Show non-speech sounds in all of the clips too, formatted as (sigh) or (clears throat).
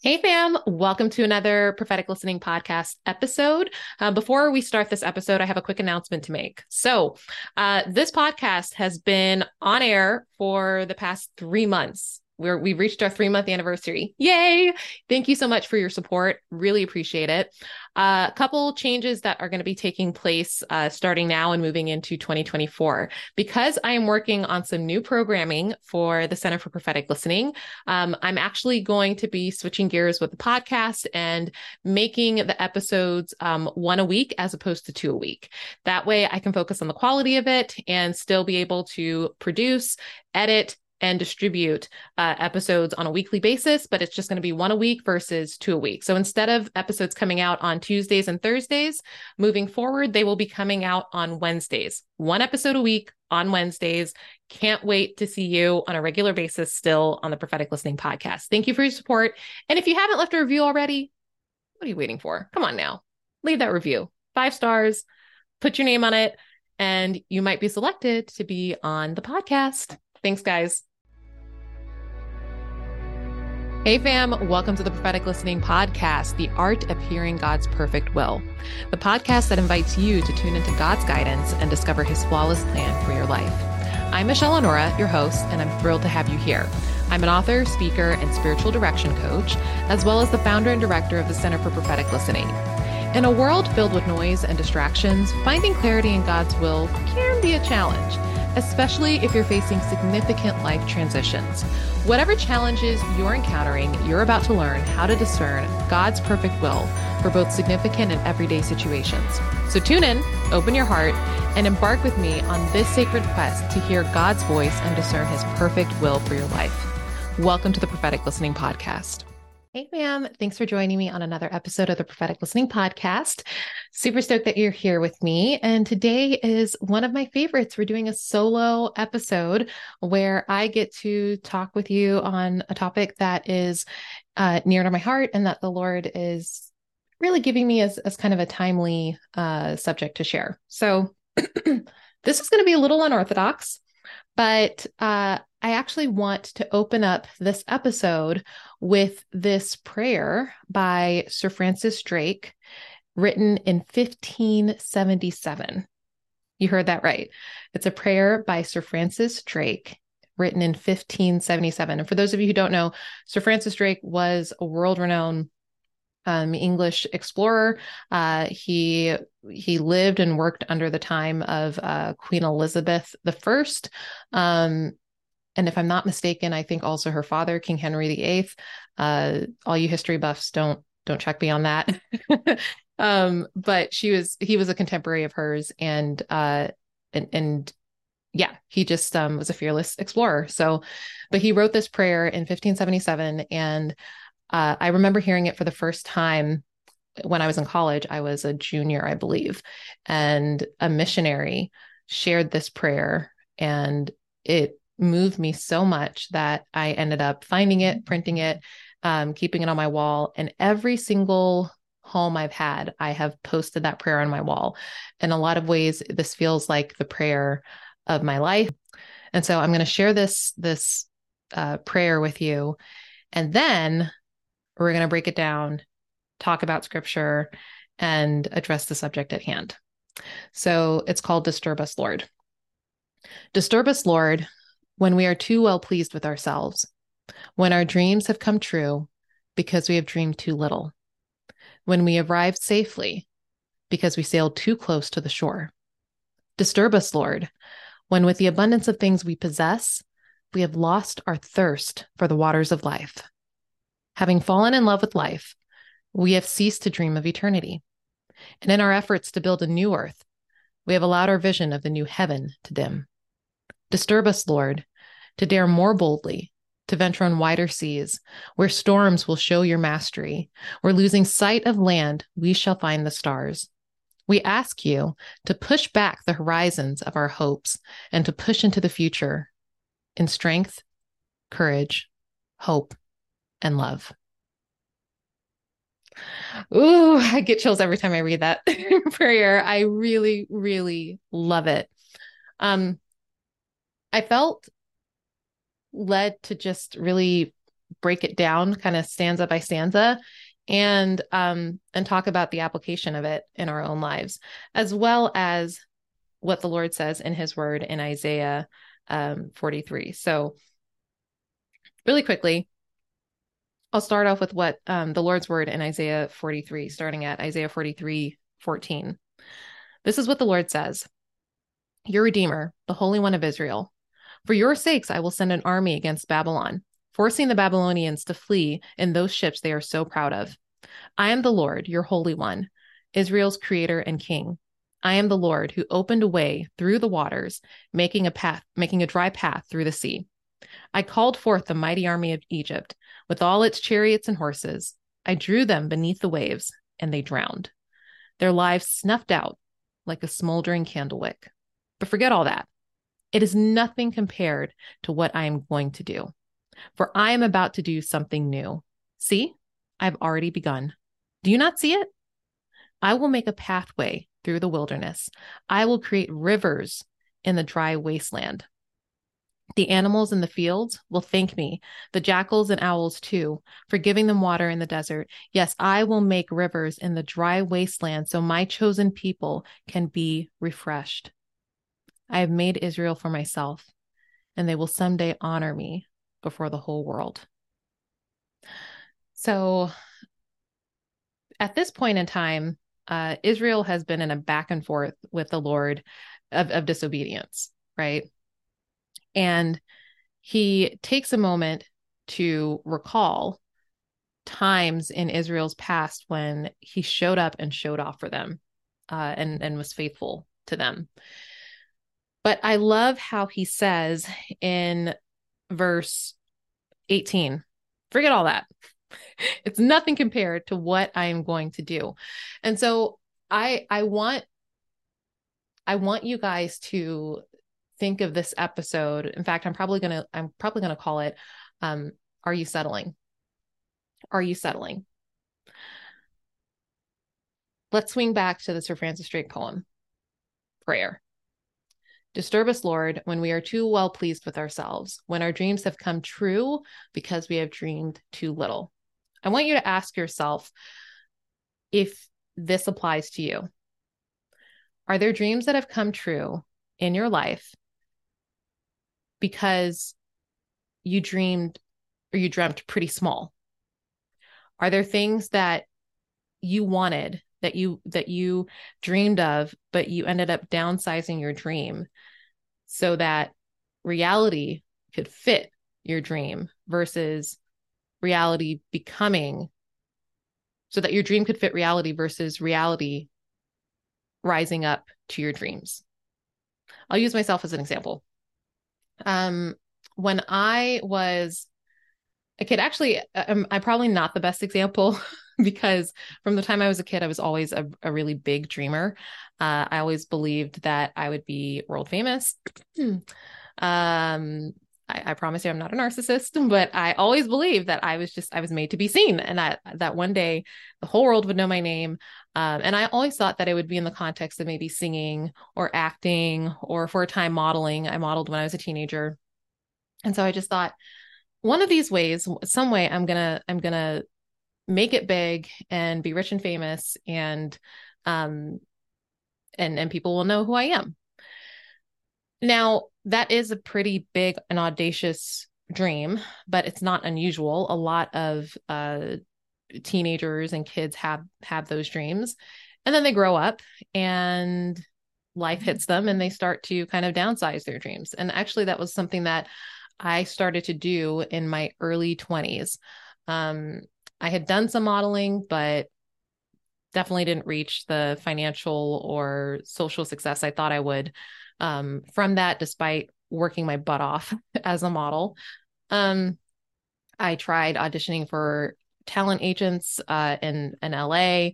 Hey, fam. Welcome to another prophetic listening podcast episode. Uh, before we start this episode, I have a quick announcement to make. So, uh, this podcast has been on air for the past three months we're we've reached our three month anniversary. Yay! Thank you so much for your support. Really appreciate it. A uh, couple changes that are going to be taking place uh, starting now and moving into 2024. Because I am working on some new programming for the Center for Prophetic Listening, um, I'm actually going to be switching gears with the podcast and making the episodes um, one a week as opposed to two a week. That way, I can focus on the quality of it and still be able to produce, edit, and distribute uh, episodes on a weekly basis, but it's just going to be one a week versus two a week. So instead of episodes coming out on Tuesdays and Thursdays, moving forward, they will be coming out on Wednesdays, one episode a week on Wednesdays. Can't wait to see you on a regular basis still on the Prophetic Listening Podcast. Thank you for your support. And if you haven't left a review already, what are you waiting for? Come on now, leave that review. Five stars, put your name on it, and you might be selected to be on the podcast. Thanks, guys. Hey, fam, welcome to the Prophetic Listening Podcast, the art of hearing God's perfect will. The podcast that invites you to tune into God's guidance and discover his flawless plan for your life. I'm Michelle Onuorah, your host, and I'm thrilled to have you here. I'm an author, speaker, and spiritual direction coach, as well as the founder and director of the Center for Prophetic Listening. In a world filled with noise and distractions, finding clarity in God's will can be a challenge, especially if you're facing significant life transitions. Whatever challenges you're encountering, you're about to learn how to discern God's perfect will for both significant and everyday situations. So tune in, open your heart, and embark with me on this sacred quest to hear God's voice and discern his perfect will for your life. Welcome to the Prophetic Listening Podcast. Hey, ma'am. Thanks for joining me on another episode of the Prophetic Listening Podcast. Super stoked that you're here with me. And today is one of my favorites. We're doing a solo episode where I get to talk with you on a topic that is uh, near to my heart and that the Lord is really giving me as, as kind of a timely uh, subject to share. So, (clears throat) this is going to be a little unorthodox, but uh, I actually want to open up this episode with this prayer by Sir Francis Drake, written in 1577. You heard that right. It's a prayer by Sir Francis Drake, written in 1577. And for those of you who don't know, Sir Francis Drake was a world renowned um, English explorer. Uh, he he lived and worked under the time of uh, Queen Elizabeth I. Um, and if I'm not mistaken, I think also her father, King Henry VIII. Uh, all you history buffs don't don't check me on that. (laughs) um, but she was he was a contemporary of hers, and uh, and and yeah, he just um, was a fearless explorer. So, but he wrote this prayer in 1577, and uh, I remember hearing it for the first time when I was in college. I was a junior, I believe, and a missionary shared this prayer, and it moved me so much that I ended up finding it, printing it, um, keeping it on my wall. And every single home I've had, I have posted that prayer on my wall. In a lot of ways, this feels like the prayer of my life. And so I'm going to share this this uh, prayer with you, and then we're going to break it down, talk about scripture, and address the subject at hand. So it's called Disturb Us, Lord. Disturb us, Lord, when we are too well pleased with ourselves, when our dreams have come true because we have dreamed too little, when we arrived safely because we sailed too close to the shore. Disturb us, Lord, when with the abundance of things we possess, we have lost our thirst for the waters of life. Having fallen in love with life, we have ceased to dream of eternity. And in our efforts to build a new earth, we have allowed our vision of the new heaven to dim. Disturb us, Lord, to dare more boldly, to venture on wider seas, where storms will show your mastery, where losing sight of land, we shall find the stars. We ask you to push back the horizons of our hopes and to push into the future in strength, courage, hope, and love. Ooh, (laughs) I get chills every time I read that (laughs) prayer. I really, really love it. Um, I felt led to just really break it down kind of stanza by stanza and um and talk about the application of it in our own lives as well as what the lord says in his word in isaiah um 43 so really quickly i'll start off with what um, the lord's word in isaiah 43 starting at isaiah 43 14 this is what the lord says your redeemer the holy one of israel for your sakes i will send an army against babylon forcing the Babylonians to flee in those ships they are so proud of. I am the Lord, your Holy One, Israel's creator and king. I am the Lord who opened a way through the waters, making a path, making a dry path through the sea. I called forth the mighty army of Egypt with all its chariots and horses. I drew them beneath the waves, and they drowned. Their lives snuffed out like a smoldering candle wick. But forget all that. It is nothing compared to what I am going to do for I am about to do something new. See, I've already begun. Do you not see it? I will make a pathway through the wilderness. I will create rivers in the dry wasteland. The animals in the fields will thank me, the jackals and owls too, for giving them water in the desert. Yes, I will make rivers in the dry wasteland so my chosen people can be refreshed. I have made Israel for myself, and they will someday honor me before the whole world. So at this point in time, uh, Israel has been in a back and forth with the Lord of, of disobedience, right? And he takes a moment to recall times in Israel's past when he showed up and showed off for them uh, and, and was faithful to them. But I love how he says in verse 18. Forget all that. (laughs) It's nothing compared to what I am going to do. And so I I want I want you guys to think of this episode. In fact, I'm probably going to I'm probably going to call it um are you settling? Are you settling? Let's swing back to the Sir Francis Drake poem. Prayer. Disturb us, Lord, when we are too well pleased with ourselves, when our dreams have come true because we have dreamed too little. I want you to ask yourself if this applies to you. Are there dreams that have come true in your life because you dreamed or you dreamt pretty small? Are there things that you wanted that you that you dreamed of but you ended up downsizing your dream so that reality could fit your dream versus reality becoming so that your dream could fit reality versus reality rising up to your dreams. I'll use myself as an example. Um, when I was a kid, actually, I'm, I'm probably not the best example (laughs) (laughs) because from the time I was a kid, I was always a, a really big dreamer. Uh, I always believed that I would be world famous. (clears throat) um, I, I, promise you, I'm not a narcissist, (laughs) but I always believed that I was just I was made to be seen, and that that one day the whole world would know my name. Um, and I always thought that it would be in the context of maybe singing or acting or for a time modeling. I modeled when I was a teenager, and so I just thought one of these ways, some way, I'm gonna I'm gonna make it big and be rich and famous and um and and people will know who I am. Now, that is a pretty big and audacious dream, but it's not unusual. A lot of uh teenagers and kids have have those dreams. And then they grow up and life hits them and they start to kind of downsize their dreams. And actually that was something that I started to do in my early 20s. Um, I had done some modeling, but definitely didn't reach the financial or social success I thought I would um, from that, despite working my butt off (laughs) as a model. Um, I tried auditioning for talent agents uh, in in LA.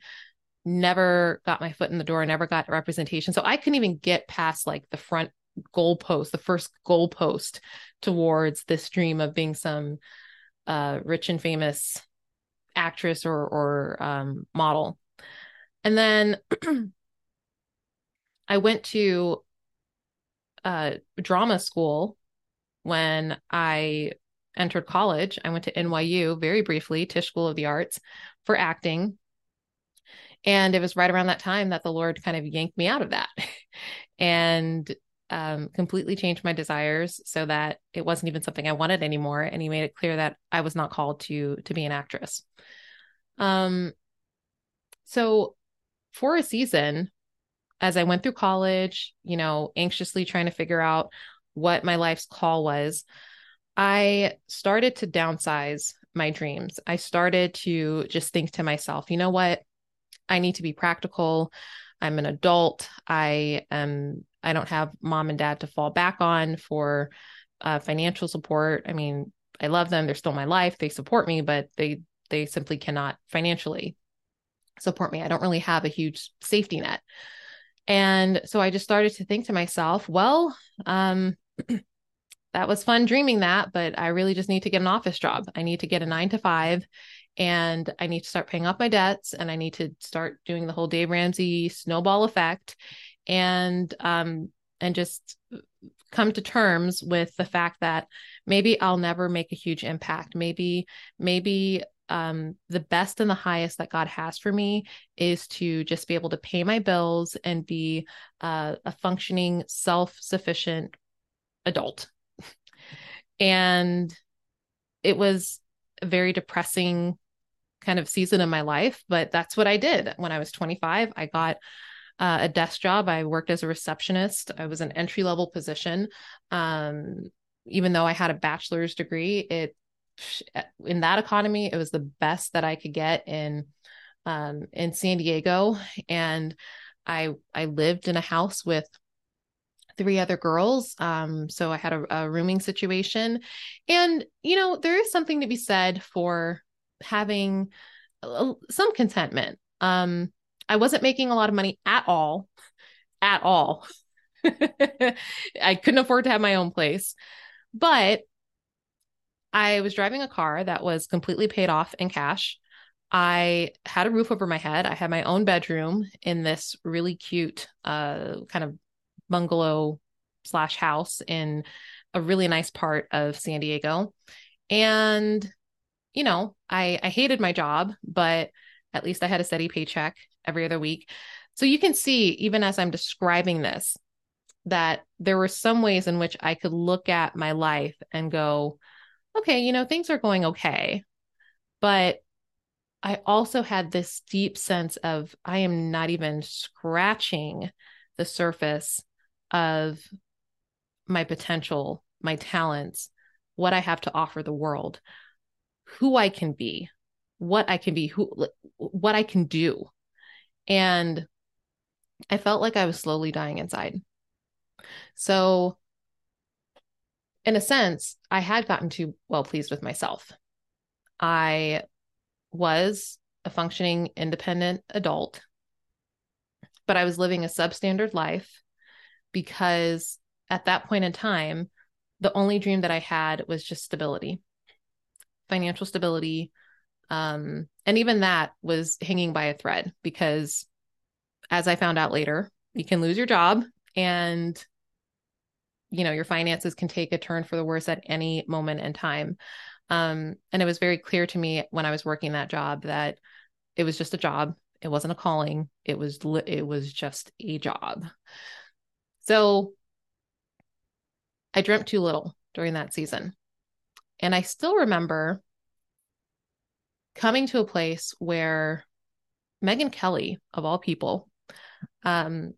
Never got my foot in the door. Never got representation. So I couldn't even get past like the front goalpost, the first goalpost towards this dream of being some uh, rich and famous actress or or um, model. And then (clears throat) I went to uh, drama school when I entered college, I went to NYU very briefly, Tisch School of the Arts, for acting. And it was right around that time that the Lord kind of yanked me out of that (laughs) and um, completely changed my desires so that it wasn't even something I wanted anymore. And He made it clear that I was not called to to be an actress. Um, so for a season, as I went through college, you know, anxiously trying to figure out what my life's call was, I started to downsize my dreams. I started to just think to myself, you know what? I need to be practical. I'm an adult. I am I don't have mom and dad to fall back on for uh, financial support. I mean, I love them. They're still my life. They support me, but they they simply cannot financially support me. I don't really have a huge safety net. And so I just started to think to myself, well, um, (clears throat) that was fun dreaming that, but I really just need to get an office job. I need to get a nine to five and I need to start paying off my debts and I need to start doing the whole Dave Ramsey snowball effect and um and just come to terms with the fact that maybe I'll never make a huge impact. Maybe maybe um, the best and the highest that God has for me is to just be able to pay my bills and be uh, a functioning, self sufficient adult. and it was a very depressing kind of season in my life, but that's what I did when I was 25. I got uh, a desk job. I worked as a receptionist. I was an entry level position. Um, even though I had a bachelor's degree, it in that economy, it was the best that I could get in um, in San Diego, and I I lived in a house with three other girls. Um, so I had a, a rooming situation, and you know there is something to be said for having some contentment. Um, I wasn't making a lot of money at all, at all. (laughs) I couldn't afford to have my own place, but I was driving a car that was completely paid off in cash. I had a roof over my head. I had my own bedroom in this really cute uh, kind of bungalow slash house in a really nice part of San Diego. And, you know, I, I hated my job, but at least I had a steady paycheck every other week. So you can see, even as I'm describing this, that there were some ways in which I could look at my life and go, okay, you know, things are going okay. But I also had this deep sense of I am not even scratching the surface of my potential, my talents, what I have to offer the world, who I can be, what I can be, who what I can do. And I felt like I was slowly dying inside. So in a sense, I had gotten too well pleased with myself. I was a functioning independent adult, but I was living a substandard life because at that point in time, the only dream that I had was just stability, financial stability. Um, and even that was hanging by a thread because, as I found out later, you can lose your job and you know your finances can take a turn for the worse at any moment in time. Um, and it was very clear to me when i was working that job that it was just a job. It wasn't a calling. It was it was just a job. So i dreamt too little during that season. And i still remember coming to a place where Megyn Kelly of all people um,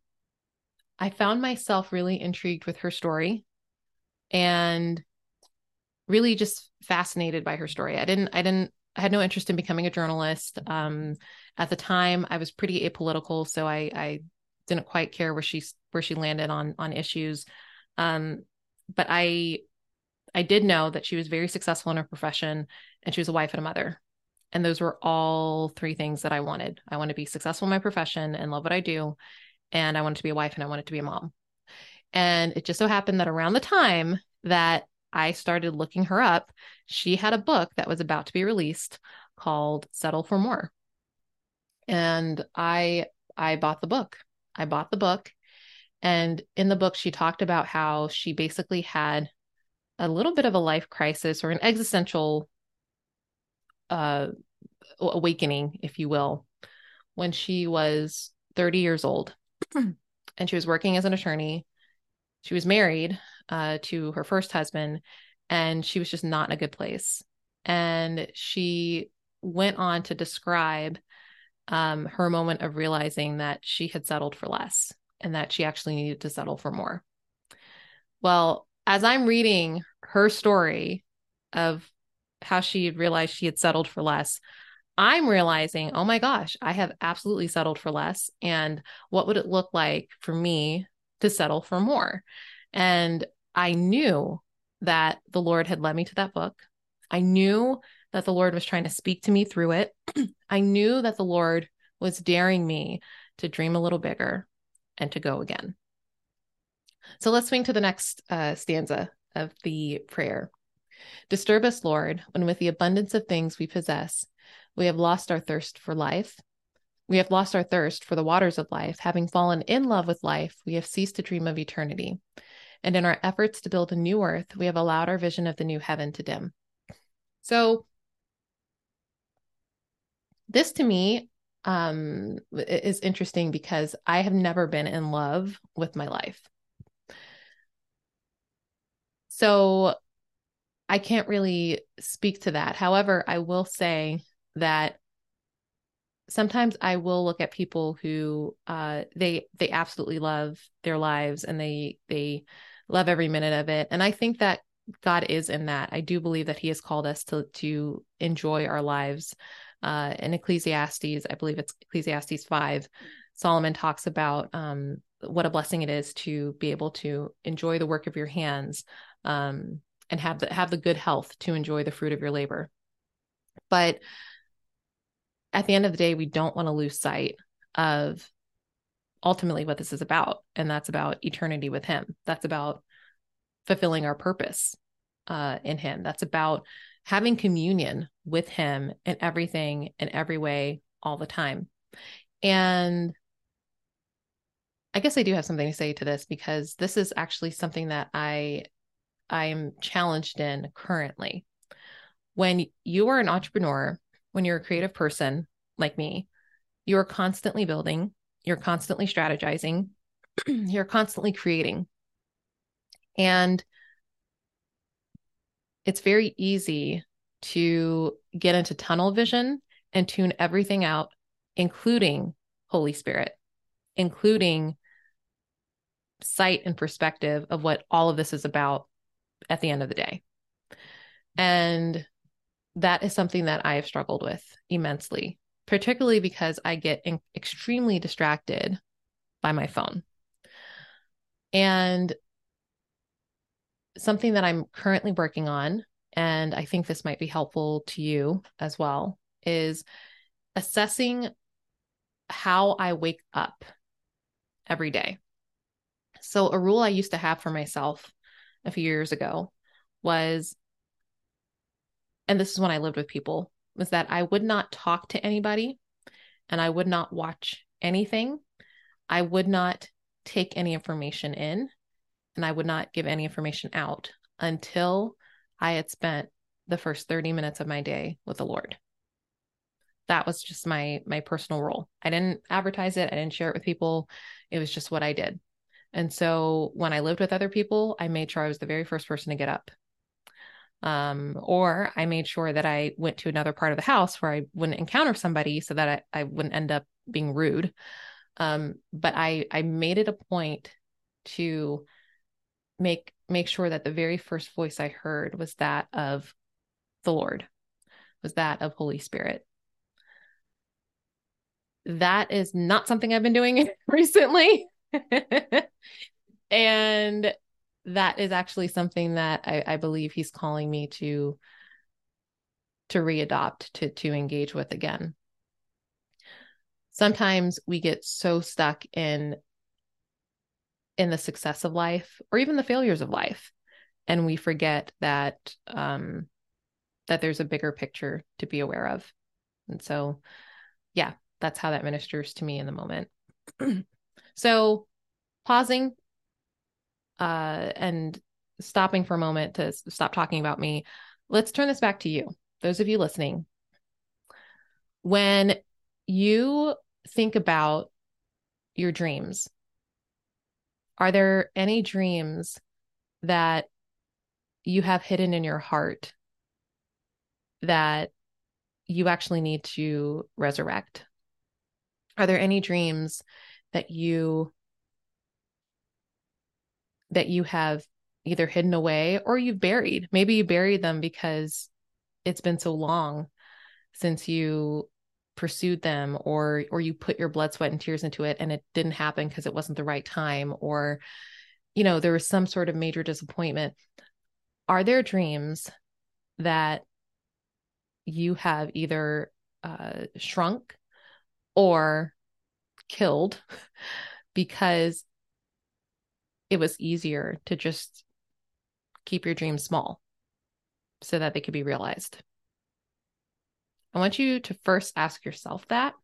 I found myself really intrigued with her story and really just fascinated by her story. I didn't, I didn't, I had no interest in becoming a journalist. Um, at the time, I was pretty apolitical, so I, I didn't quite care where she where she landed on on issues. Um, but I, I did know that she was very successful in her profession, and she was a wife and a mother. And those were all three things that I wanted. I want to be successful in my profession and love what I do, and I wanted to be a wife and I wanted to be a mom. And it just so happened that around the time that I started looking her up, she had a book that was about to be released called Settle for More. And I I bought the book. I bought the book and in the book she talked about how she basically had a little bit of a life crisis or an existential uh, awakening, if you will, when she was 30 years old (clears throat) and she was working as an attorney. She was married uh, to her first husband and she was just not in a good place. And she went on to describe um, her moment of realizing that she had settled for less and that she actually needed to settle for more. Well, as I'm reading her story of how she realized she had settled for less, I'm realizing, oh my gosh, I have absolutely settled for less. And what would it look like for me to settle for more? And I knew that the Lord had led me to that book. I knew that the Lord was trying to speak to me through it. (clears throat) I knew that the Lord was daring me to dream a little bigger and to go again. So let's swing to the next uh, stanza of the prayer. Disturb us, Lord, when with the abundance of things we possess, we have lost our thirst for life. We have lost our thirst for the waters of life. Having fallen in love with life, we have ceased to dream of eternity. And in our efforts to build a new earth, we have allowed our vision of the new heaven to dim. So, this to me um, is interesting because I have never been in love with my life. So I can't really speak to that. However, I will say that sometimes I will look at people who uh, they they absolutely love their lives and they they love every minute of it. And I think that God is in that. I do believe that He has called us to to enjoy our lives uh, in Ecclesiastes, I believe it's Ecclesiastes 5, Solomon talks about um, what a blessing it is to be able to enjoy the work of your hands um, and have the, have the good health to enjoy the fruit of your labor. But at the end of the day, we don't want to lose sight of ultimately what this is about. And that's about eternity with Him. That's about fulfilling our purpose uh, in Him. That's about having communion with him in everything in every way all the time. And I guess I do have something to say to this because this is actually something that I I am challenged in currently. When you are an entrepreneur, when you're a creative person like me, you are constantly building, you're constantly strategizing, (clears throat) you're constantly creating. And it's very easy to get into tunnel vision and tune everything out, including Holy Spirit, including sight and perspective of what all of this is about at the end of the day. And that is something that I have struggled with immensely, particularly because I get in- extremely distracted by my phone. And something that I'm currently working on, and I think this might be helpful to you as well, is assessing how I wake up every day. So, a rule I used to have for myself a few years ago was, and this is when I lived with people, was that I would not talk to anybody and I would not watch anything. I would not take any information in and I would not give any information out until I had spent the first 30 minutes of my day with the Lord. That was just my my personal role. I didn't advertise it, I didn't share it with people. It was just what I did. And so when I lived with other people, I made sure I was the very first person to get up. Um, or I made sure that I went to another part of the house where I wouldn't encounter somebody so that I, I wouldn't end up being rude. Um, but I I made it a point to make make sure that the very first voice I heard was that of the Lord, was that of Holy Spirit. That is not something I've been doing (laughs) recently. (laughs) and that is actually something that I, I, believe he's calling me to to readopt to to engage with again. Sometimes we get so stuck in in the success of life or even the failures of life and we forget that um that there's a bigger picture to be aware of. And so yeah that's how that ministers to me in the moment (clears throat) so pausing uh and stopping for a moment to stop talking about me, let's turn this back to you. Those of you listening, when you think about your dreams, are there any dreams that you have hidden in your heart that you actually need to resurrect? Are there any dreams that you that you have either hidden away or you've buried? Maybe you buried them because it's been so long since you pursued them or or you put your blood sweat and tears into it and it didn't happen because it wasn't the right time or you know there was some sort of major disappointment are there dreams that you have either uh, shrunk or killed (laughs) because it was easier to just keep your dreams small so that they could be realized I want you to first ask yourself that.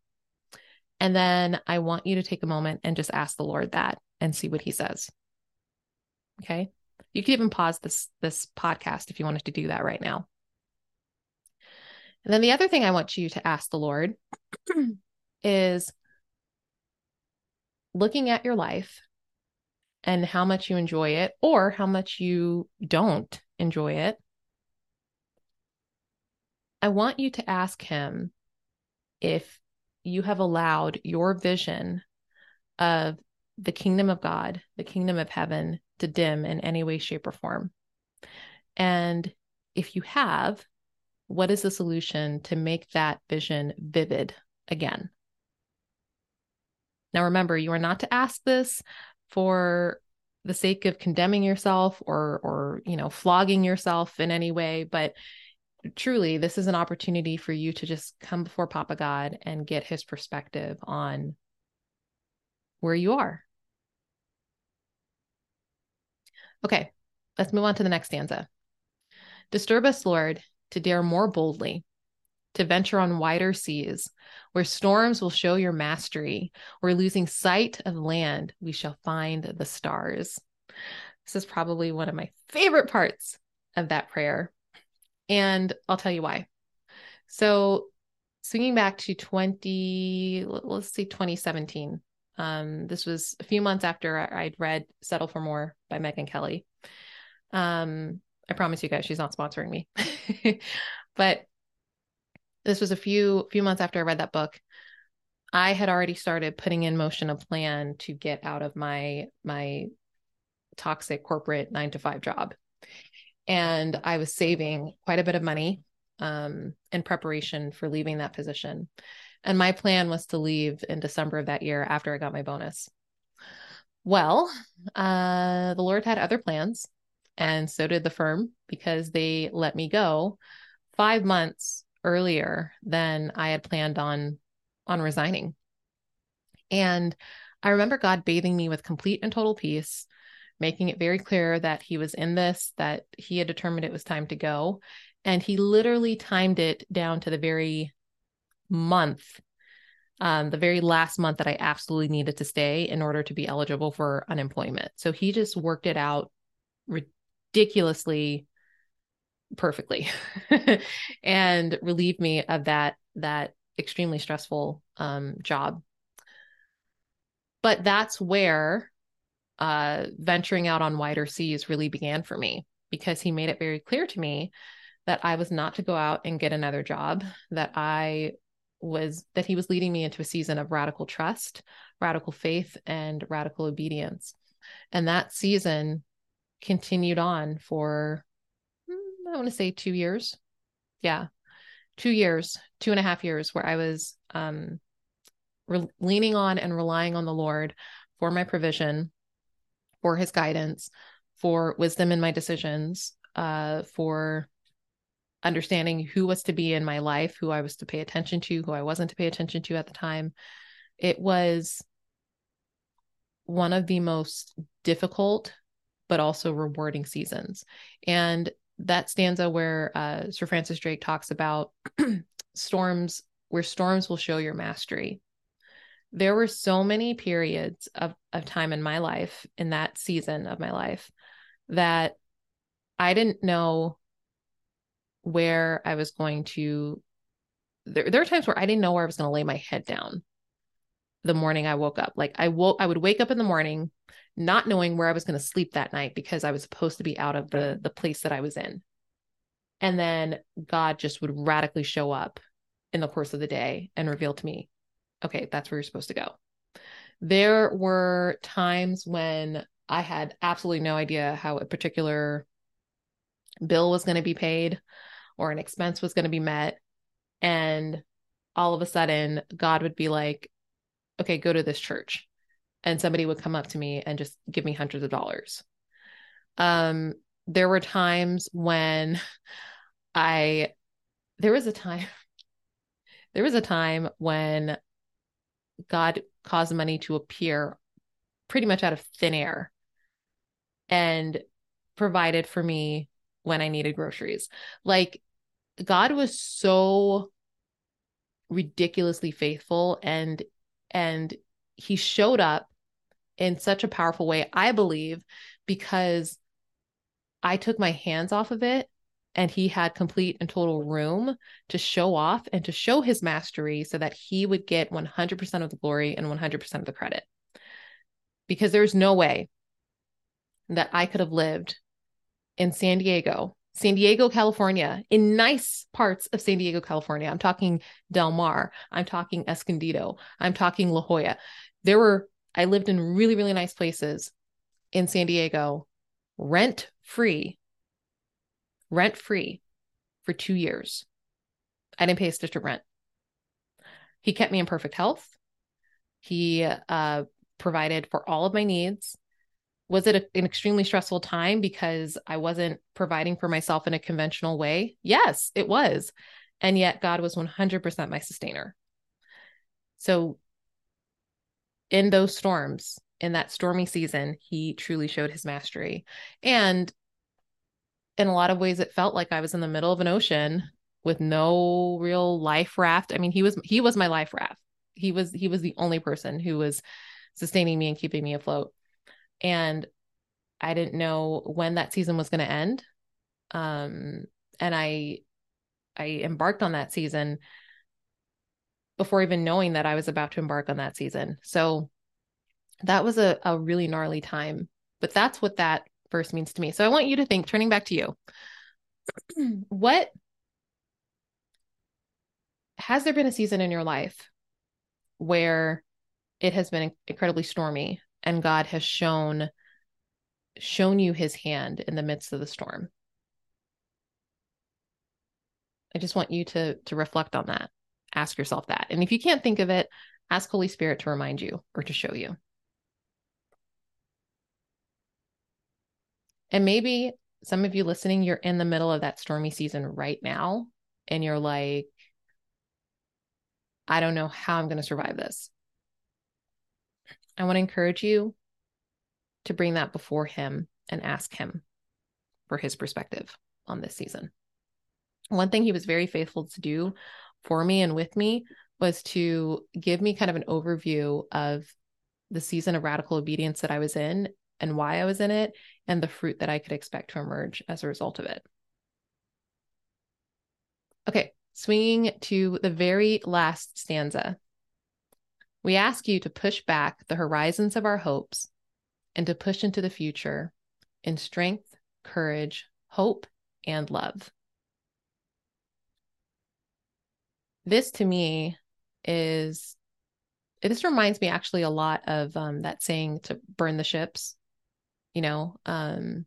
And then I want you to take a moment and just ask the Lord that and see what he says. Okay. You could even pause this this podcast if you wanted to do that right now. And then the other thing I want you to ask the Lord (clears throat) is looking at your life and how much you enjoy it or how much you don't enjoy it I want you to ask him if you have allowed your vision of the kingdom of God, the kingdom of heaven, to dim in any way, shape, or form. And if you have, what is the solution to make that vision vivid again? Now, remember, you are not to ask this for the sake of condemning yourself or, or, you know, flogging yourself in any way, but truly, this is an opportunity for you to just come before Papa God and get his perspective on where you are. Okay, let's move on to the next stanza. Disturb us, Lord, to dare more boldly, to venture on wider seas, where storms will show your mastery, where losing sight of land, we shall find the stars. This is probably one of my favorite parts of that prayer and I'll tell you why. So, swinging back to 20, let's see, 2017. Um, this was a few months after I'd read Settle for More by Megyn Kelly. Um, I promise you guys, she's not sponsoring me. (laughs) but this was a few few months after I read that book. I had already started putting in motion a plan to get out of my my toxic corporate 9 to 5 job and I was saving quite a bit of money um, in preparation for leaving that position. And my plan was to leave in December of that year after I got my bonus. Well, uh, the Lord had other plans, and so did the firm because they let me go five months earlier than I had planned on on resigning. And I remember God bathing me with complete and total peace making it very clear that he was in this, that he had determined it was time to go. And he literally timed it down to the very month, um, the very last month that I absolutely needed to stay in order to be eligible for unemployment. So he just worked it out ridiculously perfectly (laughs) and relieved me of that that extremely stressful um, job but that's where uh, venturing out on wider seas really began for me because he made it very clear to me that I was not to go out and get another job, that I was, that he was leading me into a season of radical trust, radical faith, and radical obedience. And that season continued on for, I want to say two years. Yeah, two years, two and a half years, where I was um, re- leaning on and relying on the Lord for my provision for his guidance, for wisdom in my decisions, uh, for understanding who was to be in my life, who I was to pay attention to, who I wasn't to pay attention to at the time. It was one of the most difficult but also rewarding seasons. And that stanza where uh, Sir Francis Drake talks about (clears throat) storms, where storms will show your mastery there were so many periods of, of time in my life in that season of my life that I didn't know where I was going to. There, there are times where I didn't know where I was going to lay my head down the morning I woke up. Like I woke, I would wake up in the morning not knowing where I was going to sleep that night because I was supposed to be out of the the place that I was in. And then God just would radically show up in the course of the day and reveal to me, okay, that's where you're supposed to go. There were times when I had absolutely no idea how a particular bill was going to be paid or an expense was going to be met. And all of a sudden, God would be like, okay, go to this church. And somebody would come up to me and just give me hundreds of dollars. Um, there were times when (laughs) I, there was a time, (laughs) there was a time when God caused money to appear pretty much out of thin air and provided for me when I needed groceries. Like God was so ridiculously faithful and and he showed up in such a powerful way I believe because I took my hands off of it and he had complete and total room to show off and to show his mastery so that he would get 100% of the glory and 100% of the credit. Because there's no way that I could have lived in San Diego, San Diego, California, in nice parts of San Diego, California. I'm talking Del Mar, I'm talking Escondido, I'm talking La Jolla. There were, I lived in really, really nice places in San Diego, rent free, rent free for two years. I didn't pay a stitch of rent. He kept me in perfect health. He uh, provided for all of my needs was it a, an extremely stressful time because I wasn't providing for myself in a conventional way? Yes, it was. And yet God was 100% my sustainer. So in those storms, in that stormy season, he truly showed his mastery. And in a lot of ways, it felt like I was in the middle of an ocean with no real life raft. I mean, he was he was my life raft. He was he was the only person who was sustaining me and keeping me afloat and I didn't know when that season was going to end. Um, and I, I embarked on that season before even knowing that I was about to embark on that season. So that was a, a really gnarly time, but that's what that verse means to me. So I want you to think, turning back to you, (clears throat) what has there been a season in your life where it has been incredibly stormy and God has shown shown you his hand in the midst of the storm. I just want you to to reflect on that. Ask yourself that. And if you can't think of it, ask Holy Spirit to remind you or to show you. And maybe some of you listening, you're in the middle of that stormy season right now and you're like I don't know how I'm going to survive this. I want to encourage you to bring that before him and ask him for his perspective on this season. One thing he was very faithful to do for me and with me was to give me kind of an overview of the season of radical obedience that I was in and why I was in it and the fruit that I could expect to emerge as a result of it. Okay, swinging to the very last stanza. We ask you to push back the horizons of our hopes and to push into the future in strength, courage, hope, and love. This to me is, this reminds me actually a lot of um, that saying to burn the ships, you know, um,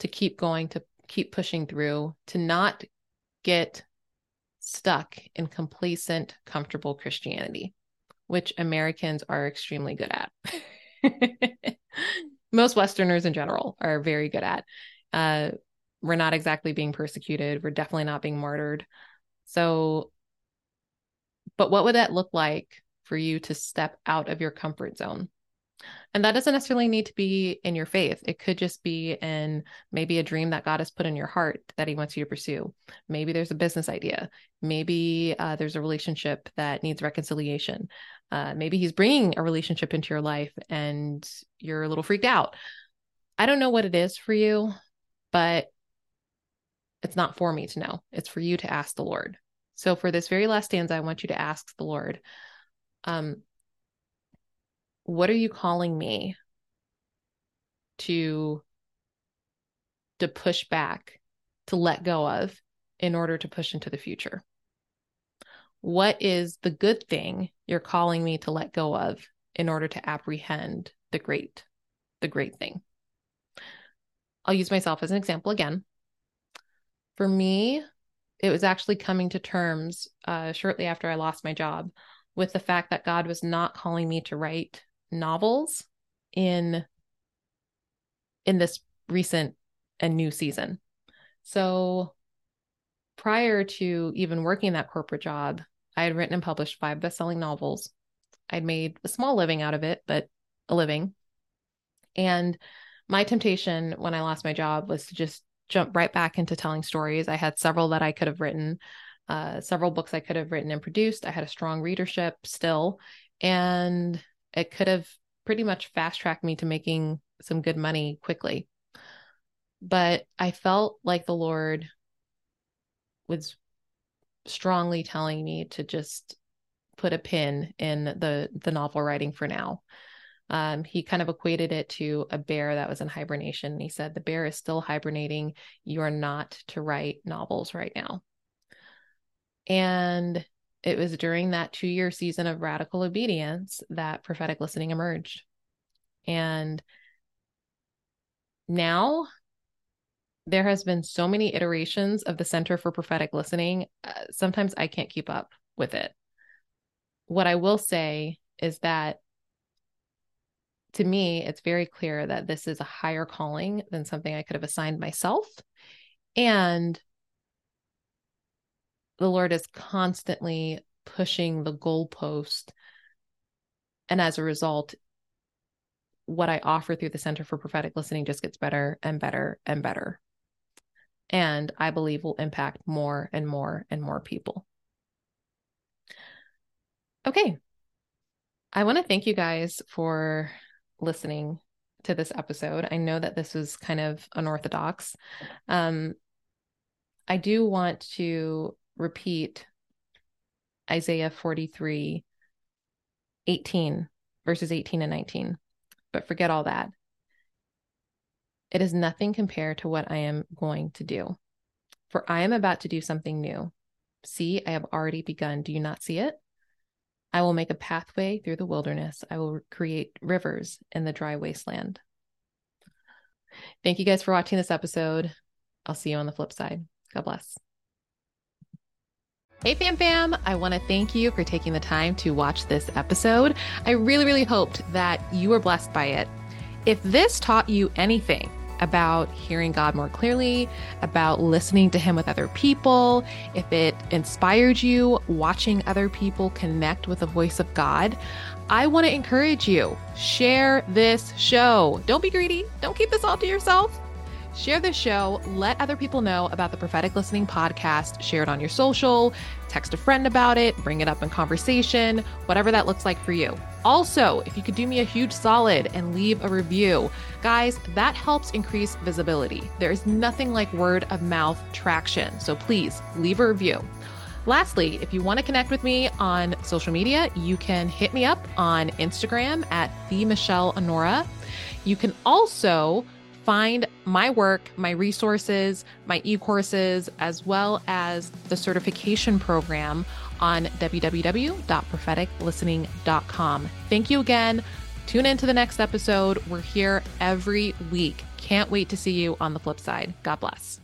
to keep going, to keep pushing through, to not get stuck in complacent, comfortable Christianity which Americans are extremely good at. (laughs) Most Westerners in general are very good at. Uh, we're not exactly being persecuted. We're definitely not being martyred. So, but what would that look like for you to step out of your comfort zone? And that doesn't necessarily need to be in your faith. It could just be in maybe a dream that God has put in your heart that He wants you to pursue. Maybe there's a business idea. Maybe uh, there's a relationship that needs reconciliation. Uh, maybe He's bringing a relationship into your life and you're a little freaked out. I don't know what it is for you, but it's not for me to know. It's for you to ask the Lord. So for this very last stanza, I want you to ask the Lord, um, what are you calling me to to push back, to let go of in order to push into the future? What is the good thing you're calling me to let go of in order to apprehend the great, the great thing? I'll use myself as an example again. For me, it was actually coming to terms uh, shortly after I lost my job with the fact that God was not calling me to write novels in in this recent and new season. So prior to even working that corporate job, I had written and published five best-selling novels. I'd made a small living out of it, but a living. And my temptation when I lost my job was to just jump right back into telling stories. I had several that I could have written, uh, several books I could have written and produced. I had a strong readership still, and it could have pretty much fast tracked me to making some good money quickly. But I felt like the Lord was strongly telling me to just put a pin in the the novel writing for now um, he kind of equated it to a bear that was in hibernation. He said, The bear is still hibernating. You are not to write novels right now. And it was during that two year season of radical obedience that prophetic listening emerged. And now there has been so many iterations of the Center for Prophetic Listening. Uh, sometimes I can't keep up with it. What I will say is that to me, it's very clear that this is a higher calling than something I could have assigned myself. And the Lord is constantly pushing the goalpost. And as a result, what I offer through the Center for Prophetic Listening just gets better and better and better. And I believe will impact more and more and more people. Okay. I want to thank you guys for listening to this episode. I know that this was kind of unorthodox. Um, I do want to repeat Isaiah 43 18, verses 18 and 19, but forget all that. It is nothing compared to what I am going to do. For I am about to do something new. See, I have already begun. Do you not see it? I will make a pathway through the wilderness. I will create rivers in the dry wasteland. Thank you guys for watching this episode. I'll see you on the flip side. God bless. Hey, fam fam, I want to thank you for taking the time to watch this episode. I really, really hoped that you were blessed by it. If this taught you anything, about hearing God more clearly, about listening to Him with other people, if it inspired you watching other people connect with the voice of God, I want to encourage you share this show. Don't be greedy, don't keep this all to yourself. Share the show. Let other people know about the Prophetic Listening podcast. Share it on your social, text a friend about it, bring it up in conversation, whatever that looks like for you. Also, if you could do me a huge solid and leave a review, guys, that helps increase visibility. There is nothing like word of mouth traction. So please leave a review. Lastly, if you want to connect with me on social media, you can hit me up on Instagram at the Michelle Onuorah. You can also find my work, my resources, my e courses, as well as the certification program on www.propheticlistening.com. Thank you again. Tune in to the next episode. We're here every week. Can't wait to see you on the flip side. God bless.